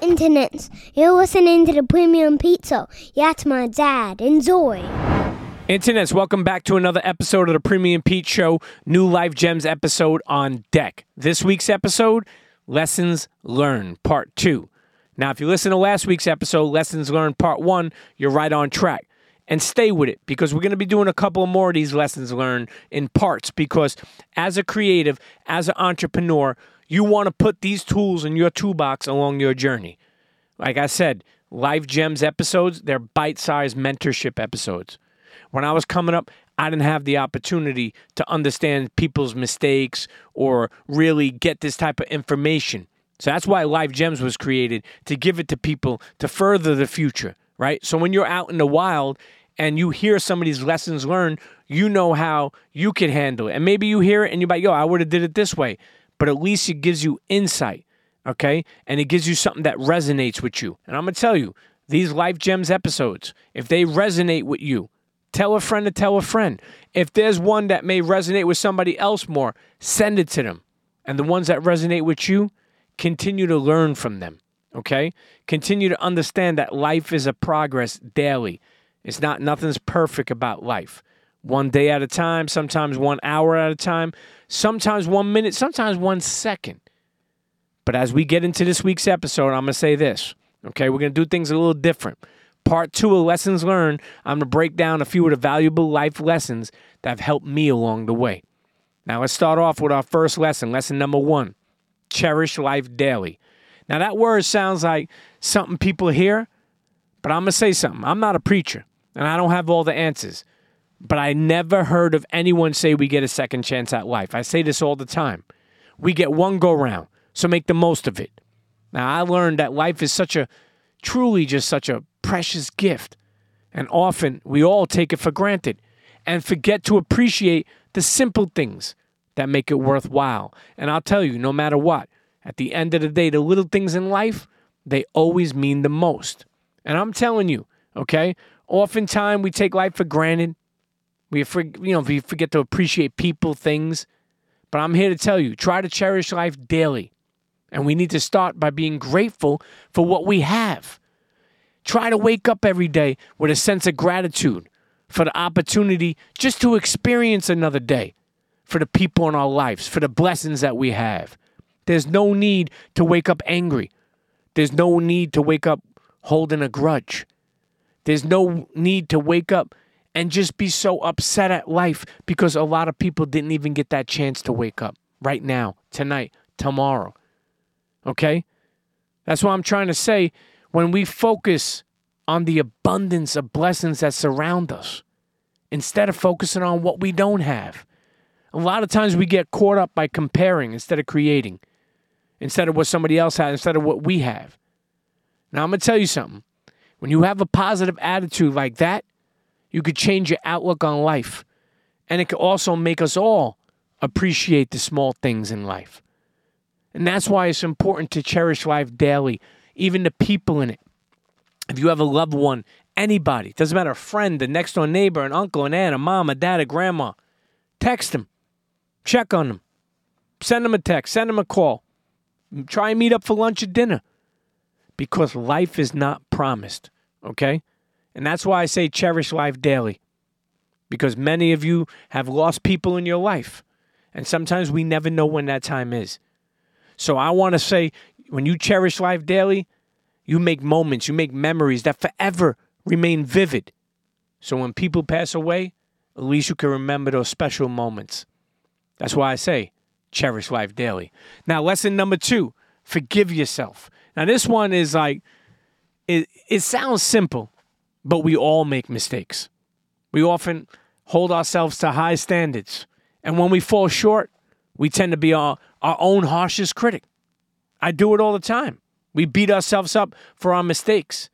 Internets, you're listening to the Premium Pizza. That's my dad. Enjoy. Internets, welcome back to another episode of the Premium Pete Show, New Life Gems episode on deck. This week's episode, Lessons Learned, Part 2. Now, if you listen to last week's episode, Lessons Learned, Part 1, you're right on track. And stay with it because we're going to be doing a couple more of these lessons learned in parts. Because as a creative, as an entrepreneur, you want to put these tools in your toolbox along your journey. Like I said, Life Gems episodes, they're bite sized mentorship episodes. When I was coming up, I didn't have the opportunity to understand people's mistakes or really get this type of information. So that's why Life Gems was created to give it to people to further the future, right? So when you're out in the wild and you hear some of these lessons learned, you know how you can handle it. And maybe you hear it and you're like, yo, I would have did it this way but at least it gives you insight, okay? And it gives you something that resonates with you. And I'm to tell you, these Life Gems episodes, if they resonate with you, tell a friend to tell a friend. If there's one that may resonate with somebody else more, send it to them. And the ones that resonate with you, continue to learn from them, okay? Continue to understand that life is a progress daily. It's not, nothing's perfect about life one day at a time, sometimes one hour at a time, sometimes one minute, sometimes one second. But as we get into this week's episode, I'm going to say this. Okay, we're going to do things a little different. Part two of Lessons Learned, I'm going to break down a few of the valuable life lessons that have helped me along the way. Now, let's start off with our first lesson. Lesson number one cherish life daily. Now, that word sounds like something people hear, but I'm going to say something. I'm not a preacher, and I don't have all the answers but I never heard of anyone say we get a second chance at life. I say this all the time. We get one go round, so make the most of it. Now, I learned that life is such a, truly just such a precious gift. And often we all take it for granted and forget to appreciate the simple things that make it worthwhile. And I'll tell you, no matter what, at the end of the day, the little things in life, they always mean the most. And I'm telling you, okay, oftentimes we take life for granted we for, you know we forget to appreciate people, things. But I'm here to tell you, try to cherish life daily. And we need to start by being grateful for what we have. Try to wake up every day with a sense of gratitude for the opportunity just to experience another day, for the people in our lives, for the blessings that we have. There's no need to wake up angry. There's no need to wake up holding a grudge. There's no need to wake up and just be so upset at life because a lot of people didn't even get that chance to wake up right now, tonight, tomorrow. Okay? That's what I'm trying to say. When we focus on the abundance of blessings that surround us, instead of focusing on what we don't have, a lot of times we get caught up by comparing instead of creating, instead of what somebody else has, instead of what we have. Now, I'm going to tell you something. When you have a positive attitude like that, you could change your outlook on life. And it could also make us all appreciate the small things in life. And that's why it's important to cherish life daily, even the people in it. If you have a loved one, anybody, doesn't matter, a friend, a next door neighbor, an uncle, an aunt, a mom, a dad, a grandma, text them, check on them, send them a text, send them a call, try and meet up for lunch or dinner because life is not promised, okay? And that's why I say cherish life daily. Because many of you have lost people in your life. And sometimes we never know when that time is. So I want to say when you cherish life daily, you make moments, you make memories that forever remain vivid. So when people pass away, at least you can remember those special moments. That's why I say cherish life daily. Now, lesson number two forgive yourself. Now, this one is like, it, it sounds simple, but we all make mistakes. We often hold ourselves to high standards. And when we fall short, we tend to be our, our own harshest critic. I do it all the time. We beat ourselves up for our mistakes,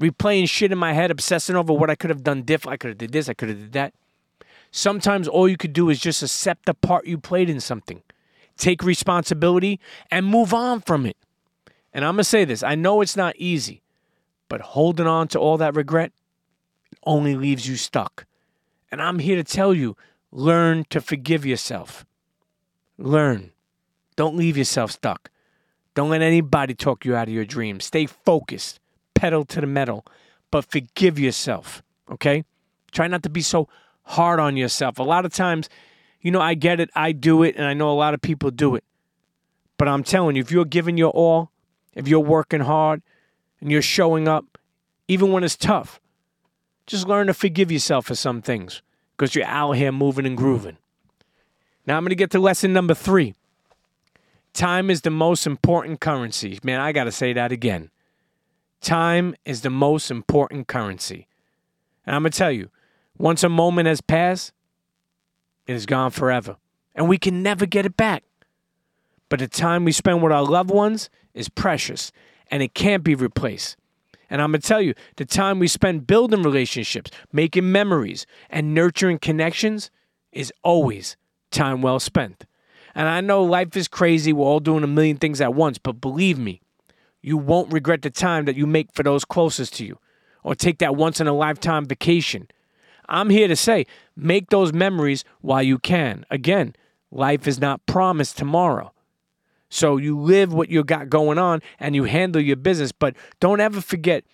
replaying shit in my head, obsessing over what I could have done different. I could have did this, I could have did that. Sometimes all you could do is just accept the part you played in something, take responsibility, and move on from it. And I'm going to say this I know it's not easy. But holding on to all that regret only leaves you stuck. And I'm here to tell you learn to forgive yourself. Learn. Don't leave yourself stuck. Don't let anybody talk you out of your dreams. Stay focused, pedal to the metal, but forgive yourself, okay? Try not to be so hard on yourself. A lot of times, you know, I get it, I do it, and I know a lot of people do it. But I'm telling you, if you're giving your all, if you're working hard and you're showing up, even when it's tough, just learn to forgive yourself for some things because you're out here moving and grooving. Now I'm going to get to lesson number three. Time is the most important currency. Man, I got to say that again. Time is the most important currency. And I'm going to tell you, once a moment has passed, it is gone forever. And we can never get it back. But the time we spend with our loved ones is precious and it can't be replaced. And I'm going to tell you, the time we spend building relationships, making memories, and nurturing connections is always time well spent. And I know life is crazy. We're all doing a million things at once, but believe me, you won't regret the time that you make for those closest to you or take that once in a lifetime vacation. I'm here to say, make those memories while you can. Again, life is not promised tomorrow. So you live what you got going on and you handle your business, but don't ever forget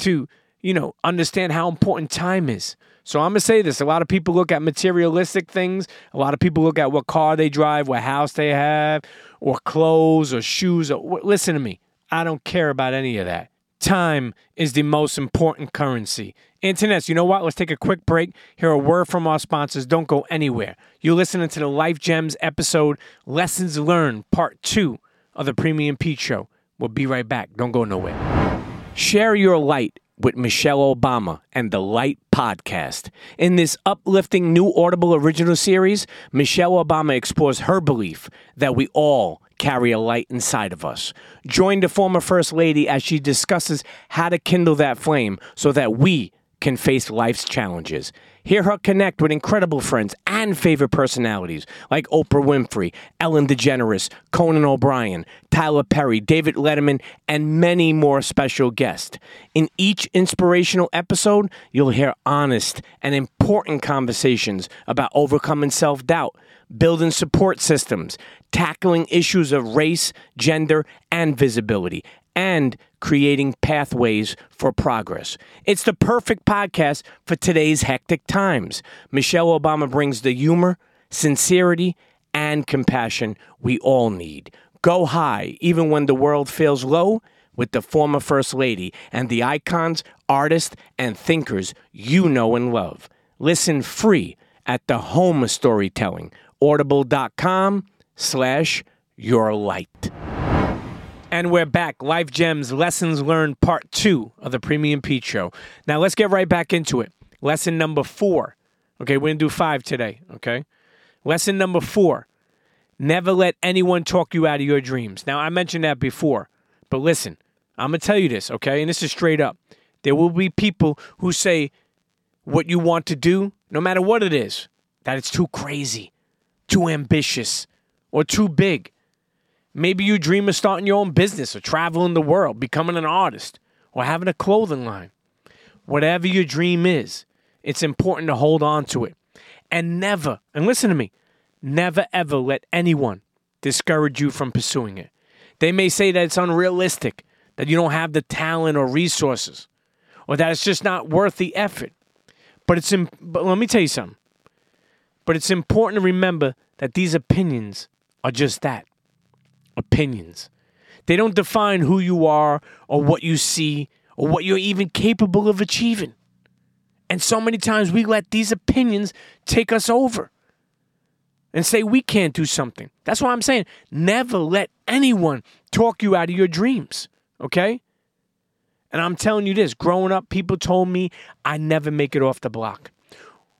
to, you know, understand how important time is. So I'm going to say this. A lot of people look at materialistic things. A lot of people look at what car they drive, what house they have, or clothes or shoes. Or, listen to me. I don't care about any of that. Time is the most important currency. Internets, you know what? Let's take a quick break. Hear a word from our sponsors. Don't go anywhere. You're listening to the Life Gems episode, Lessons Learned, Part 2 of the Premium Pete Show. We'll be right back. Don't go nowhere. Share your light with Michelle Obama and the Light Podcast. In this uplifting new Audible original series, Michelle Obama explores her belief that we all carry a light inside of us. Join the former First Lady as she discusses how to kindle that flame so that we can face life's challenges. Hear her connect with incredible friends and favorite personalities like Oprah Winfrey, Ellen DeGeneres, Conan O'Brien, Tyler Perry, David Letterman, and many more special guests. In each inspirational episode, you'll hear honest and important conversations about overcoming self doubt, building support systems, tackling issues of race, gender, and visibility and creating pathways for progress. It's the perfect podcast for today's hectic times. Michelle Obama brings the humor, sincerity, and compassion we all need. Go high, even when the world feels low, with the former First Lady and the icons, artists, and thinkers you know and love. Listen free at the home of storytelling, audible.com slash your light. And we're back. Life Gems Lessons Learned Part 2 of the Premium Pete Show. Now let's get right back into it. Lesson number four. Okay, we're going to do five today. Okay. Lesson number four never let anyone talk you out of your dreams. Now, I mentioned that before, but listen, I'm going to tell you this, okay? And this is straight up. There will be people who say what you want to do, no matter what it is, that it's too crazy, too ambitious, or too big. Maybe you dream of starting your own business or traveling the world, becoming an artist, or having a clothing line. Whatever your dream is, it's important to hold on to it. And never, and listen to me, never ever let anyone discourage you from pursuing it. They may say that it's unrealistic, that you don't have the talent or resources, or that it's just not worth the effort. But it's but let me tell you something. But it's important to remember that these opinions are just that opinions. They don't define who you are or what you see or what you're even capable of achieving. And so many times we let these opinions take us over and say we can't do something. That's why I'm saying never let anyone talk you out of your dreams, okay? And I'm telling you this growing up, people told me I never make it off the block.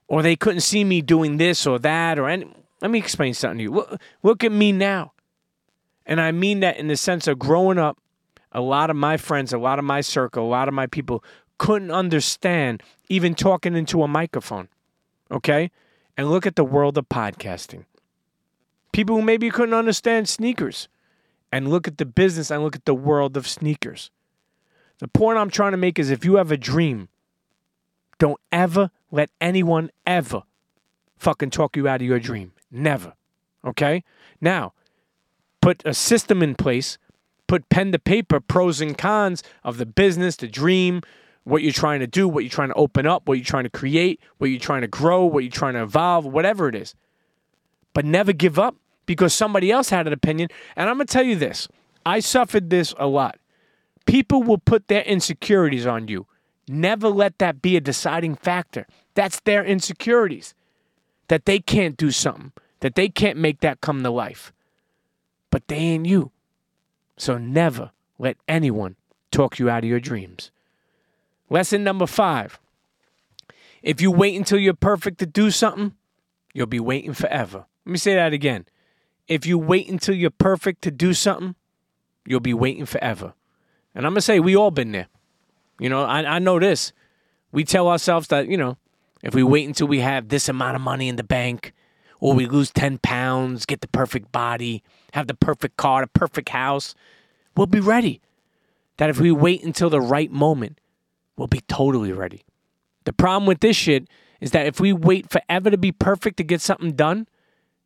Or they couldn't see me doing this or that or any. Let me explain something to you. Look, look at me now. And I mean that in the sense of growing up, a lot of my friends, a lot of my circle, a lot of my people couldn't understand even talking into a microphone. Okay? And look at the world of podcasting. People who maybe couldn't understand sneakers. And look at the business and look at the world of sneakers. The point I'm trying to make is if you have a dream, don't ever let anyone ever fucking talk you out of your dream. Never. Okay? Now, put a system in place, put pen to paper, pros and cons of the business, the dream, what you're trying to do, what you're trying to open up, what you're trying to create, what you're trying to grow, what you're trying to evolve, whatever it is. But never give up because somebody else had an opinion. And I'm going to tell you this I suffered this a lot. People will put their insecurities on you. Never let that be a deciding factor. That's their insecurities. That they can't do something, that they can't make that come to life. But they ain't you. So never let anyone talk you out of your dreams. Lesson number five if you wait until you're perfect to do something, you'll be waiting forever. Let me say that again. If you wait until you're perfect to do something, you'll be waiting forever. And I'm going to say, we all been there. You know, I, I know this. We tell ourselves that, you know, if we wait until we have this amount of money in the bank, or we lose 10 pounds, get the perfect body, have the perfect car, the perfect house, we'll be ready. That if we wait until the right moment, we'll be totally ready. The problem with this shit is that if we wait forever to be perfect to get something done,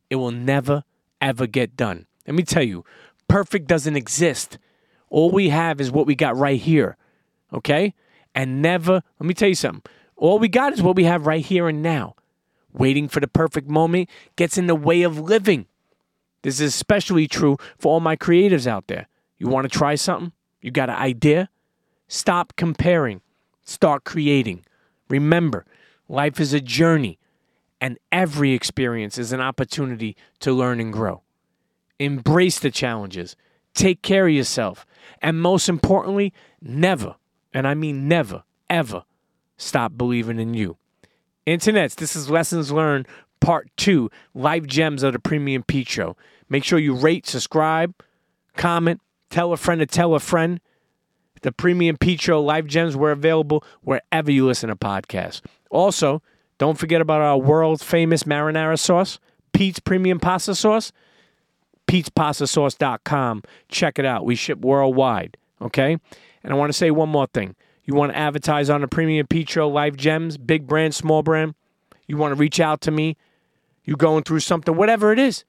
it will never, ever get done. Let me tell you, perfect doesn't exist. All we have is what we got right here. Okay? And never, let me tell you something. All we got is what we have right here and now. Waiting for the perfect moment gets in the way of living. This is especially true for all my creatives out there. You want to try something? You got an idea? Stop comparing. Start creating. Remember, life is a journey, and every experience is an opportunity to learn and grow. Embrace the challenges, take care of yourself, and most importantly, never, and I mean never, ever, stop believing in you. Internets, this is Lessons Learned Part 2 Life Gems of the Premium Pete Show. Make sure you rate, subscribe, comment, tell a friend to tell a friend. The Premium Pete Show Life Gems were available wherever you listen to podcasts. Also, don't forget about our world famous marinara sauce, Pete's Premium Pasta Sauce, Pete'sPastaSauce.com. Check it out. We ship worldwide. Okay? And I want to say one more thing. You want to advertise on the Premium Pete Show Life Gems, big brand, small brand? You want to reach out to me? You're going through something, whatever it is,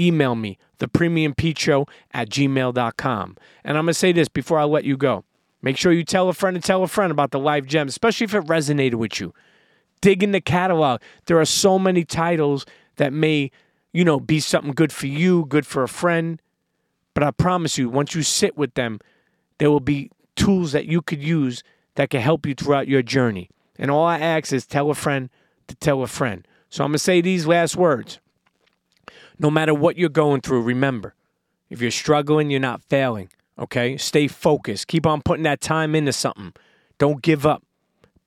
email me, the premium Pete at gmail.com. And I'm going to say this before I let you go. Make sure you tell a friend and tell a friend about the Life Gems, especially if it resonated with you. Dig in the catalog. There are so many titles that may, you know, be something good for you, good for a friend. But I promise you, once you sit with them, there will be tools that you could use that can help you throughout your journey. And all I ask is tell a friend to tell a friend. So I'm going to say these last words. No matter what you're going through, remember, if you're struggling, you're not failing. Okay? Stay focused. Keep on putting that time into something. Don't give up.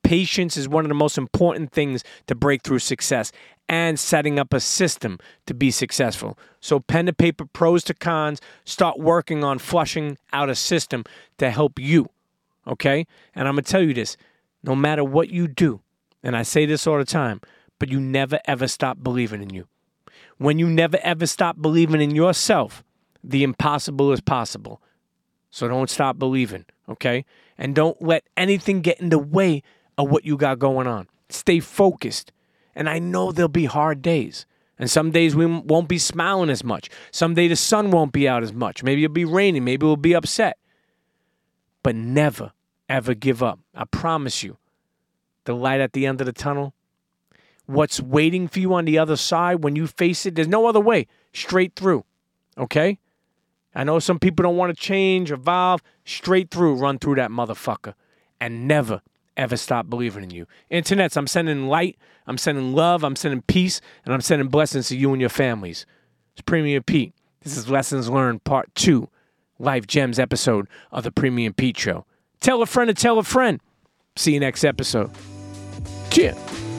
Patience is one of the most important things to break through success and setting up a system to be successful. So, pen to paper, pros to cons, start working on flushing out a system to help you. Okay? And I'm going to tell you this no matter what you do, and I say this all the time, but you never ever stop believing in you. When you never ever stop believing in yourself, the impossible is possible. So don't stop believing, okay? And don't let anything get in the way of what you got going on. Stay focused. And I know there'll be hard days. And some days we won't be smiling as much. Some day the sun won't be out as much. Maybe it'll be raining. Maybe we'll be upset. But never, ever give up. I promise you. The light at the end of the tunnel, what's waiting for you on the other side when you face it, there's no other way. Straight through. Okay? I know some people don't want to change, evolve. Straight through, run through that motherfucker. And never, ever stop believing in you. Internets, I'm sending light, I'm sending love, I'm sending peace, and I'm sending blessings to you and your families. It's Premium Pete. This is Lessons Learned Part 2, Life Gems episode of the Premium Pete Show. Tell a friend to tell a friend. See you next episode. Cheers.